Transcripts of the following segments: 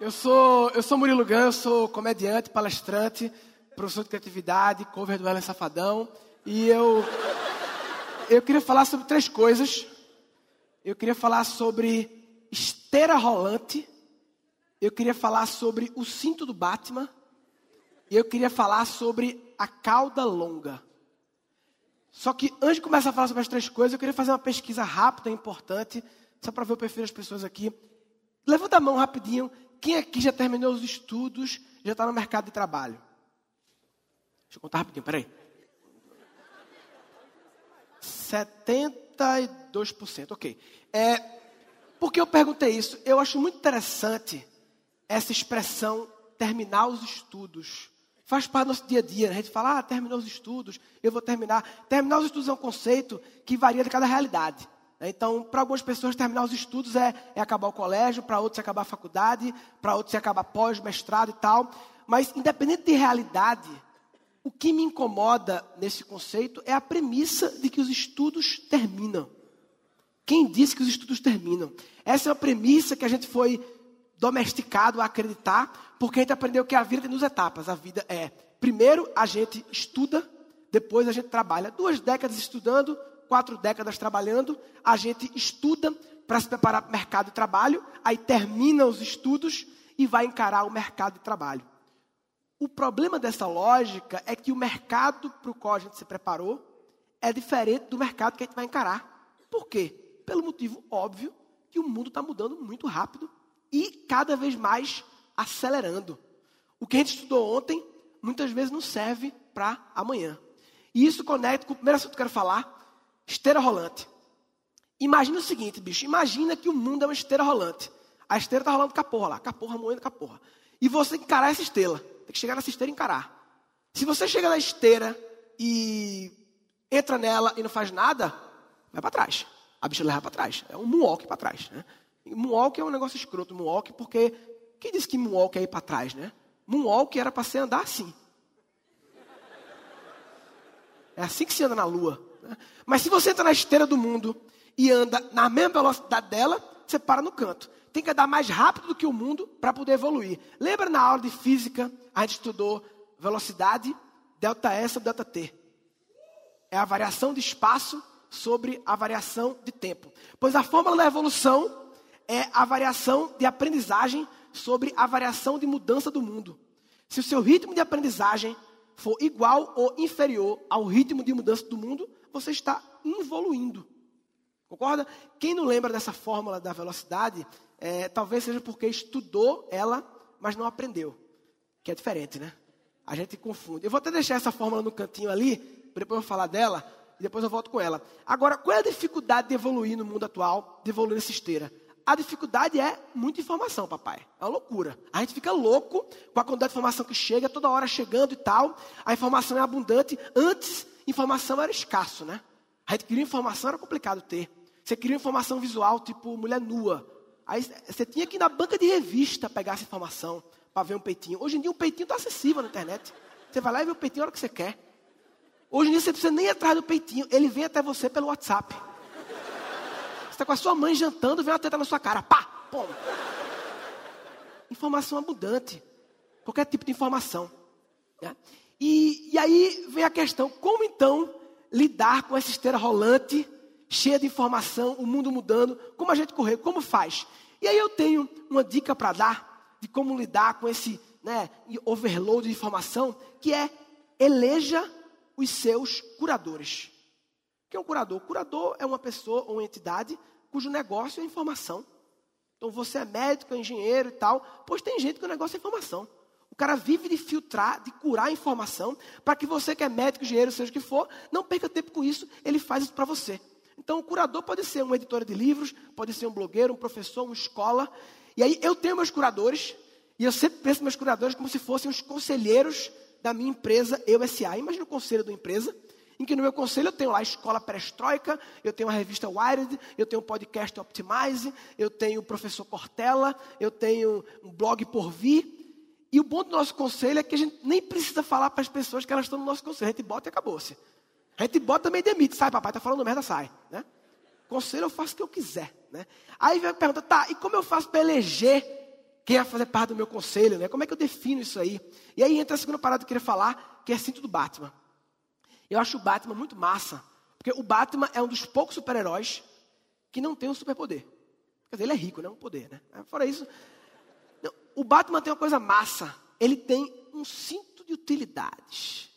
Eu sou, eu sou Murilo Gan, sou comediante, palestrante, professor de criatividade, cover do Ellen Safadão. E eu, eu queria falar sobre três coisas. Eu queria falar sobre esteira rolante. Eu queria falar sobre o cinto do Batman. E eu queria falar sobre a cauda longa. Só que antes de começar a falar sobre as três coisas, eu queria fazer uma pesquisa rápida e importante, só para ver o perfil das pessoas aqui. Levanta a mão rapidinho. Quem aqui já terminou os estudos, já está no mercado de trabalho? Deixa eu contar rapidinho, peraí. 72%, ok. É, por que eu perguntei isso? Eu acho muito interessante essa expressão terminar os estudos. Faz parte do nosso dia a dia. Né? A gente fala, ah, terminou os estudos, eu vou terminar. Terminar os estudos é um conceito que varia de cada realidade. Né? Então, para algumas pessoas, terminar os estudos é, é acabar o colégio, para outros é acabar a faculdade, para outros é acabar pós, mestrado e tal. Mas, independente de realidade, o que me incomoda nesse conceito é a premissa de que os estudos terminam. Quem disse que os estudos terminam? Essa é uma premissa que a gente foi domesticado a acreditar, porque a gente aprendeu que a vida tem duas etapas. A vida é, primeiro a gente estuda, depois a gente trabalha. Duas décadas estudando, quatro décadas trabalhando, a gente estuda para se preparar para o mercado de trabalho, aí termina os estudos e vai encarar o mercado de trabalho. O problema dessa lógica é que o mercado para o qual a gente se preparou é diferente do mercado que a gente vai encarar. Por quê? Pelo motivo óbvio que o mundo está mudando muito rápido e cada vez mais acelerando. O que a gente estudou ontem muitas vezes não serve para amanhã. E isso conecta com o primeiro assunto que eu quero falar: esteira rolante. Imagina o seguinte, bicho: imagina que o mundo é uma esteira rolante. A esteira está rolando com a porra lá, com a porra moendo com a porra. E você encarar essa esteira. Tem que chegar nessa esteira e encarar. Se você chega na esteira e entra nela e não faz nada, vai para trás. A bicha leva para trás. É um moonwalk para trás. Né? moonwalk é um negócio escroto. Moonwalk porque... Quem disse que moonwalk é ir para trás, né? Moonwalk era para ser andar assim. É assim que se anda na lua. Mas se você entra na esteira do mundo e anda na mesma velocidade dela, você para no canto tem que andar mais rápido do que o mundo para poder evoluir. Lembra na aula de física, a gente estudou velocidade, delta S sobre delta T. É a variação de espaço sobre a variação de tempo. Pois a fórmula da evolução é a variação de aprendizagem sobre a variação de mudança do mundo. Se o seu ritmo de aprendizagem for igual ou inferior ao ritmo de mudança do mundo, você está evoluindo. Concorda? Quem não lembra dessa fórmula da velocidade, é, talvez seja porque estudou ela, mas não aprendeu. Que é diferente, né? A gente confunde. Eu vou até deixar essa fórmula no cantinho ali, depois eu vou falar dela, e depois eu volto com ela. Agora, qual é a dificuldade de evoluir no mundo atual, de evoluir nessa esteira? A dificuldade é muita informação, papai. É uma loucura. A gente fica louco com a quantidade de informação que chega, toda hora chegando e tal. A informação é abundante. Antes, informação era escasso, né? A gente queria informação, era complicado ter. Você queria informação visual, tipo mulher nua. Aí você tinha que ir na banca de revista pegar essa informação para ver um peitinho. Hoje em dia um peitinho está acessível na internet. Você vai lá e vê o peitinho a hora que você quer. Hoje em dia você precisa nem ir atrás do peitinho, ele vem até você pelo WhatsApp. Você está com a sua mãe jantando, vem uma teta na sua cara. Pá! Pum! Informação abundante. Qualquer tipo de informação. Né? E, e aí vem a questão: como então lidar com essa esteira rolante? cheia de informação, o mundo mudando, como a gente correr, como faz? E aí eu tenho uma dica para dar de como lidar com esse né, overload de informação, que é eleja os seus curadores. O que é um curador? Curador é uma pessoa ou uma entidade cujo negócio é informação. Então você é médico, é engenheiro e tal, pois tem gente que o negócio é informação. Cara vive de filtrar, de curar informação, para que você que é médico, engenheiro, seja o que for, não perca tempo com isso, ele faz isso para você. Então, o curador pode ser um editor de livros, pode ser um blogueiro, um professor, uma escola. E aí, eu tenho meus curadores, e eu sempre penso meus curadores como se fossem os conselheiros da minha empresa, eu SA. Imagina o conselho da empresa, em que no meu conselho eu tenho lá a Escola Perestroika, eu tenho a revista Wired, eu tenho o podcast Optimize, eu tenho o professor Cortella, eu tenho um blog por vir. E o bom do nosso conselho é que a gente nem precisa falar para as pessoas que elas estão no nosso conselho, a gente bota e acabou-se. A gente bota também demite. Sai, papai, tá falando merda, sai. Né? Conselho eu faço o que eu quiser. Né? Aí vem a pergunta, tá, e como eu faço para eleger quem vai fazer parte do meu conselho, né? Como é que eu defino isso aí? E aí entra a segunda parada que eu queria falar, que é cinto do Batman. Eu acho o Batman muito massa, porque o Batman é um dos poucos super-heróis que não tem um superpoder. Quer dizer, ele é rico, né? Um poder, né? Fora isso, não, o Batman tem uma coisa massa. Ele tem um cinto de utilidades.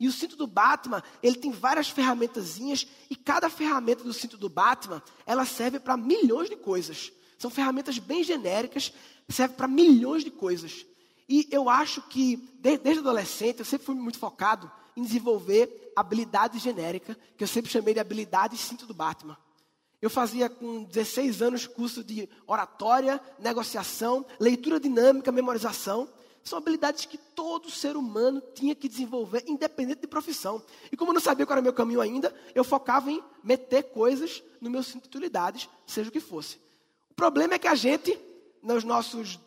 E o cinto do Batman, ele tem várias ferramentazinhas e cada ferramenta do cinto do Batman, ela serve para milhões de coisas. São ferramentas bem genéricas, serve para milhões de coisas. E eu acho que desde, adolescente eu sempre fui muito focado em desenvolver habilidade genérica, que eu sempre chamei de habilidade cinto do Batman. Eu fazia com 16 anos curso de oratória, negociação, leitura dinâmica, memorização. São habilidades que todo ser humano tinha que desenvolver, independente de profissão. E como eu não sabia qual era meu caminho ainda, eu focava em meter coisas no meu cinto de utilidades, seja o que fosse. O problema é que a gente, nos nossos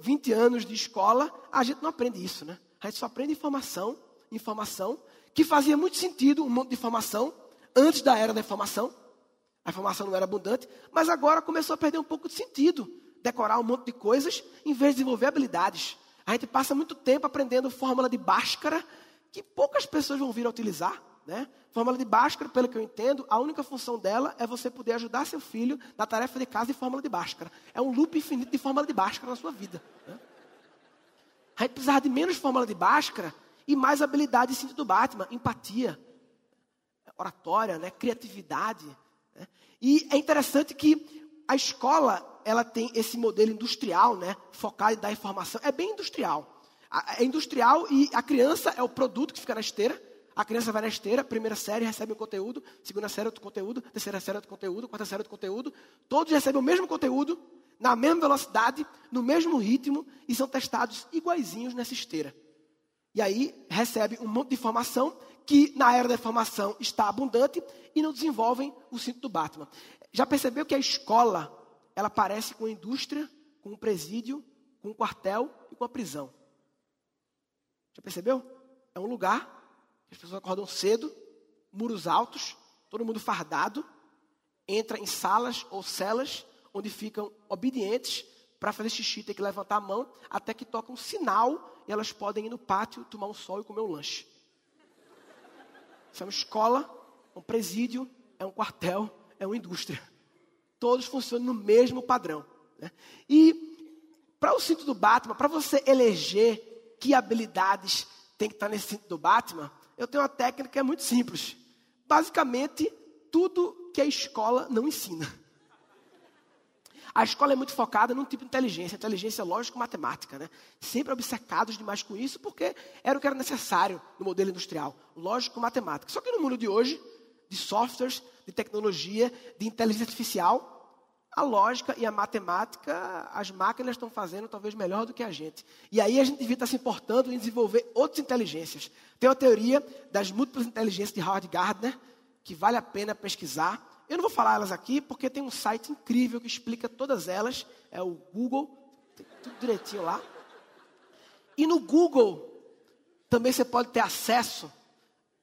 20 anos de escola, a gente não aprende isso, né? A gente só aprende informação, informação, que fazia muito sentido um monte de informação antes da era da informação. A informação não era abundante, mas agora começou a perder um pouco de sentido. Decorar um monte de coisas em vez de desenvolver habilidades. A gente passa muito tempo aprendendo fórmula de Bhaskara, que poucas pessoas vão vir a utilizar. Né? Fórmula de Bhaskara, pelo que eu entendo, a única função dela é você poder ajudar seu filho na tarefa de casa de fórmula de Bhaskara. É um loop infinito de fórmula de Bhaskara na sua vida. Né? A gente precisava de menos fórmula de Bhaskara e mais habilidade de sentido do Batman, empatia, oratória, né? criatividade. Né? E é interessante que a escola ela tem esse modelo industrial, né, focado em dar informação. É bem industrial. É industrial e a criança é o produto que fica na esteira. A criança vai na esteira, primeira série recebe um conteúdo, segunda série outro conteúdo, terceira série outro conteúdo, quarta série outro conteúdo. Todos recebem o mesmo conteúdo, na mesma velocidade, no mesmo ritmo e são testados iguaizinhos nessa esteira. E aí recebe um monte de informação que na era da informação está abundante e não desenvolvem o cinto do Batman. Já percebeu que a escola, ela parece com a indústria, com um presídio, com um quartel e com a prisão? Já percebeu? É um lugar que as pessoas acordam cedo, muros altos, todo mundo fardado, entra em salas ou celas onde ficam obedientes para fazer xixi, tem que levantar a mão até que toca um sinal e elas podem ir no pátio, tomar um sol e comer um lanche. Isso é uma escola, um presídio, é um quartel, é uma indústria. Todos funcionam no mesmo padrão. Né? E para o cinto do Batman, para você eleger que habilidades tem que estar nesse cinto do Batman, eu tenho uma técnica que é muito simples. Basicamente, tudo que a escola não ensina. A escola é muito focada num tipo de inteligência, inteligência lógico-matemática, né? Sempre obcecados demais com isso, porque era o que era necessário no modelo industrial, lógico-matemática. Só que no mundo de hoje, de softwares, de tecnologia, de inteligência artificial, a lógica e a matemática, as máquinas estão fazendo talvez melhor do que a gente. E aí a gente devia estar se importando em desenvolver outras inteligências. Tem a teoria das múltiplas inteligências de Howard Gardner, que vale a pena pesquisar. Eu não vou falar elas aqui, porque tem um site incrível que explica todas elas. É o Google, tudo direitinho lá. E no Google também você pode ter acesso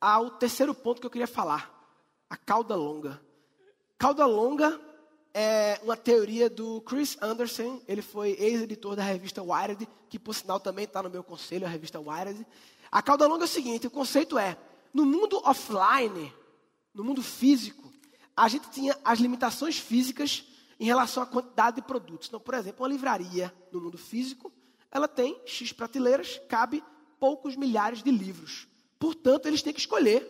ao terceiro ponto que eu queria falar: a cauda longa. Cauda longa é uma teoria do Chris Anderson. Ele foi ex-editor da revista Wired, que por sinal também está no meu conselho, a revista Wired. A cauda longa é o seguinte: o conceito é, no mundo offline, no mundo físico, a gente tinha as limitações físicas em relação à quantidade de produtos. Então, por exemplo, uma livraria no mundo físico, ela tem X prateleiras, cabe poucos milhares de livros. Portanto, eles têm que escolher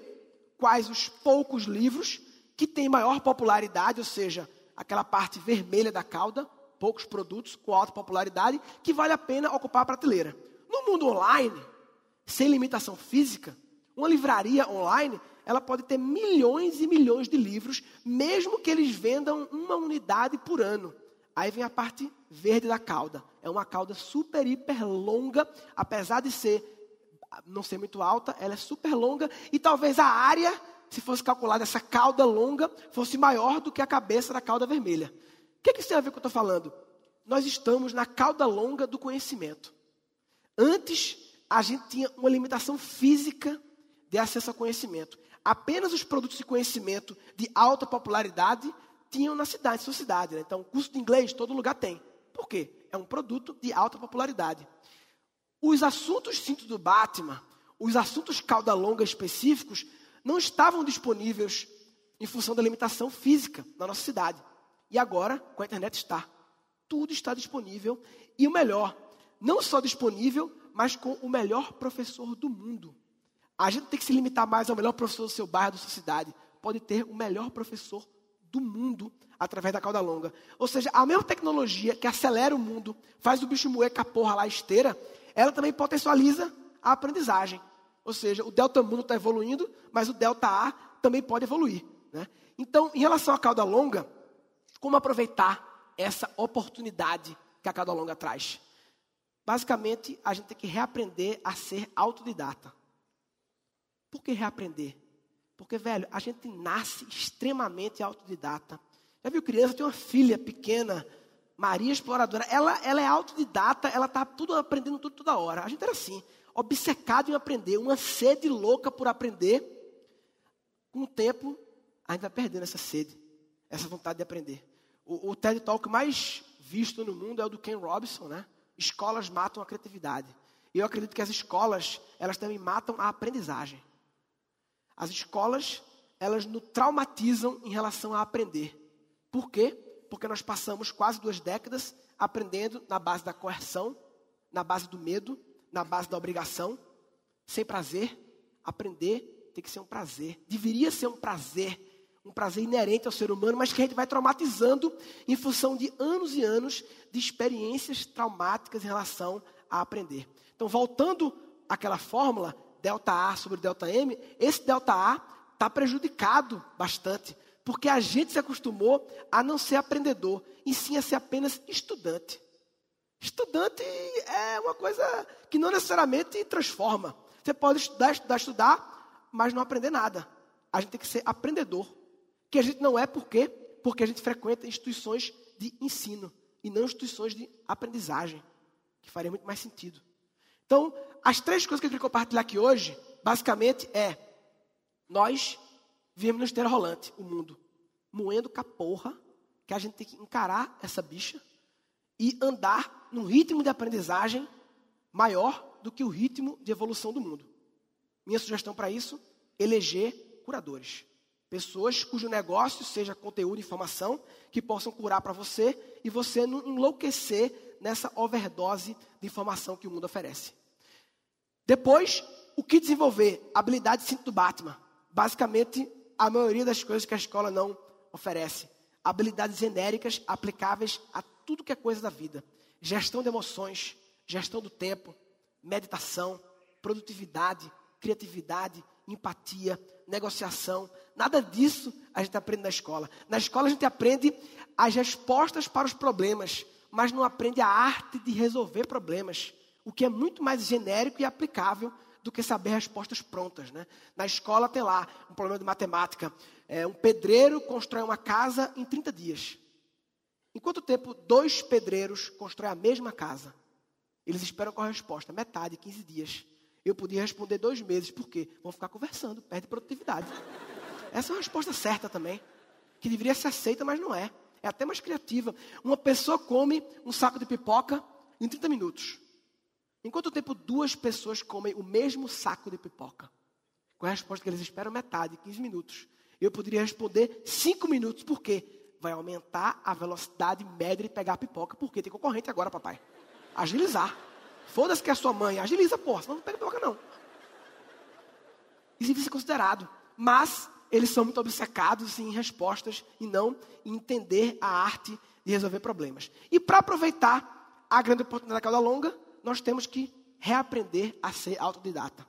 quais os poucos livros que têm maior popularidade, ou seja, aquela parte vermelha da cauda, poucos produtos com alta popularidade, que vale a pena ocupar a prateleira. No mundo online, sem limitação física, uma livraria online ela pode ter milhões e milhões de livros, mesmo que eles vendam uma unidade por ano. Aí vem a parte verde da cauda. É uma cauda super, hiper longa, apesar de ser não ser muito alta, ela é super longa e talvez a área, se fosse calculada essa cauda longa, fosse maior do que a cabeça da cauda vermelha. O que, que isso tem a ver com o que eu estou falando? Nós estamos na cauda longa do conhecimento. Antes, a gente tinha uma limitação física de acesso ao conhecimento apenas os produtos de conhecimento de alta popularidade tinham na cidade, sua cidade. Né? Então, curso de inglês, todo lugar tem. Por quê? É um produto de alta popularidade. Os assuntos cinto do Batman, os assuntos cauda longa específicos, não estavam disponíveis em função da limitação física na nossa cidade. E agora, com a internet está. Tudo está disponível. E o melhor, não só disponível, mas com o melhor professor do mundo. A gente tem que se limitar mais ao melhor professor do seu bairro, da sua cidade. Pode ter o melhor professor do mundo através da cauda longa. Ou seja, a mesma tecnologia que acelera o mundo, faz o bicho moer com a porra lá esteira, ela também potencializa a aprendizagem. Ou seja, o delta mundo está evoluindo, mas o delta A também pode evoluir. Né? Então, em relação à cauda longa, como aproveitar essa oportunidade que a cauda longa traz? Basicamente, a gente tem que reaprender a ser autodidata. Por que reaprender? Porque, velho, a gente nasce extremamente autodidata. Já viu criança? Tem uma filha pequena, Maria Exploradora. Ela, ela é autodidata, ela está tudo aprendendo tudo toda hora. A gente era assim, obcecado em aprender, uma sede louca por aprender. Com o tempo, a gente vai perdendo essa sede, essa vontade de aprender. O, o TED Talk mais visto no mundo é o do Ken Robinson, né? Escolas matam a criatividade. E eu acredito que as escolas, elas também matam a aprendizagem. As escolas, elas nos traumatizam em relação a aprender. Por quê? Porque nós passamos quase duas décadas aprendendo na base da coerção, na base do medo, na base da obrigação, sem prazer. Aprender tem que ser um prazer. Deveria ser um prazer, um prazer inerente ao ser humano, mas que a gente vai traumatizando em função de anos e anos de experiências traumáticas em relação a aprender. Então, voltando àquela fórmula, delta A sobre delta M, esse delta A está prejudicado bastante, porque a gente se acostumou a não ser aprendedor, e sim a ser apenas estudante. Estudante é uma coisa que não necessariamente transforma. Você pode estudar, estudar, estudar, mas não aprender nada. A gente tem que ser aprendedor. Que a gente não é por quê? Porque a gente frequenta instituições de ensino e não instituições de aprendizagem, que faria muito mais sentido. Então, as três coisas que eu queria compartilhar aqui hoje, basicamente é: nós vivemos no esteira rolante, o mundo, moendo caporra, que a gente tem que encarar essa bicha e andar num ritmo de aprendizagem maior do que o ritmo de evolução do mundo. Minha sugestão para isso: eleger curadores. Pessoas cujo negócio seja conteúdo informação que possam curar para você e você não enlouquecer nessa overdose de informação que o mundo oferece. Depois, o que desenvolver? Habilidade de cinto do Batman. Basicamente, a maioria das coisas que a escola não oferece. Habilidades genéricas aplicáveis a tudo que é coisa da vida. Gestão de emoções, gestão do tempo, meditação, produtividade, criatividade, empatia, negociação. Nada disso a gente aprende na escola. Na escola a gente aprende as respostas para os problemas, mas não aprende a arte de resolver problemas o que é muito mais genérico e aplicável do que saber respostas prontas. Né? Na escola tem lá um problema de matemática. É, um pedreiro constrói uma casa em 30 dias. Em quanto tempo dois pedreiros constroem a mesma casa? Eles esperam com a resposta, metade, 15 dias. Eu podia responder dois meses, por quê? Vão ficar conversando, perde produtividade. Essa é uma resposta certa também, que deveria ser aceita, mas não é. É até mais criativa. Uma pessoa come um saco de pipoca em 30 minutos. Em quanto tempo duas pessoas comem o mesmo saco de pipoca? Com a resposta que eles esperam metade, 15 minutos. Eu poderia responder 5 minutos, por quê? Vai aumentar a velocidade média de pegar a pipoca, porque tem concorrente agora, papai. Agilizar. Foda-se que é a sua mãe, agiliza, porra, senão não pega pipoca, não. Isso deve ser considerado. Mas eles são muito obcecados em respostas e não em entender a arte de resolver problemas. E para aproveitar a grande oportunidade da cauda longa, nós temos que reaprender a ser autodidata.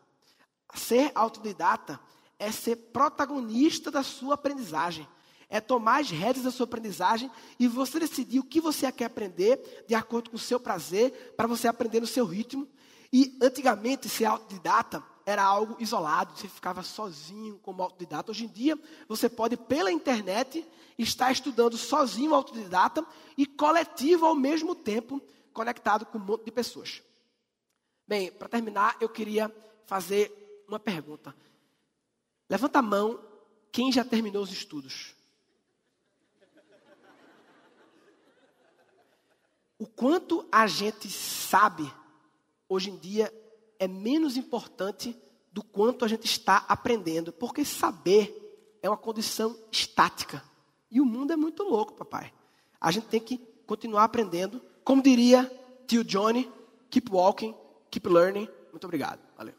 Ser autodidata é ser protagonista da sua aprendizagem. É tomar as rédeas da sua aprendizagem e você decidir o que você quer aprender de acordo com o seu prazer, para você aprender no seu ritmo. E antigamente, ser autodidata era algo isolado, você ficava sozinho como autodidata. Hoje em dia, você pode, pela internet, estar estudando sozinho autodidata e coletivo ao mesmo tempo, conectado com um monte de pessoas. Bem, para terminar, eu queria fazer uma pergunta. Levanta a mão quem já terminou os estudos. O quanto a gente sabe, hoje em dia, é menos importante do quanto a gente está aprendendo. Porque saber é uma condição estática. E o mundo é muito louco, papai. A gente tem que continuar aprendendo. Como diria tio Johnny, keep walking, keep learning. Muito obrigado. Valeu.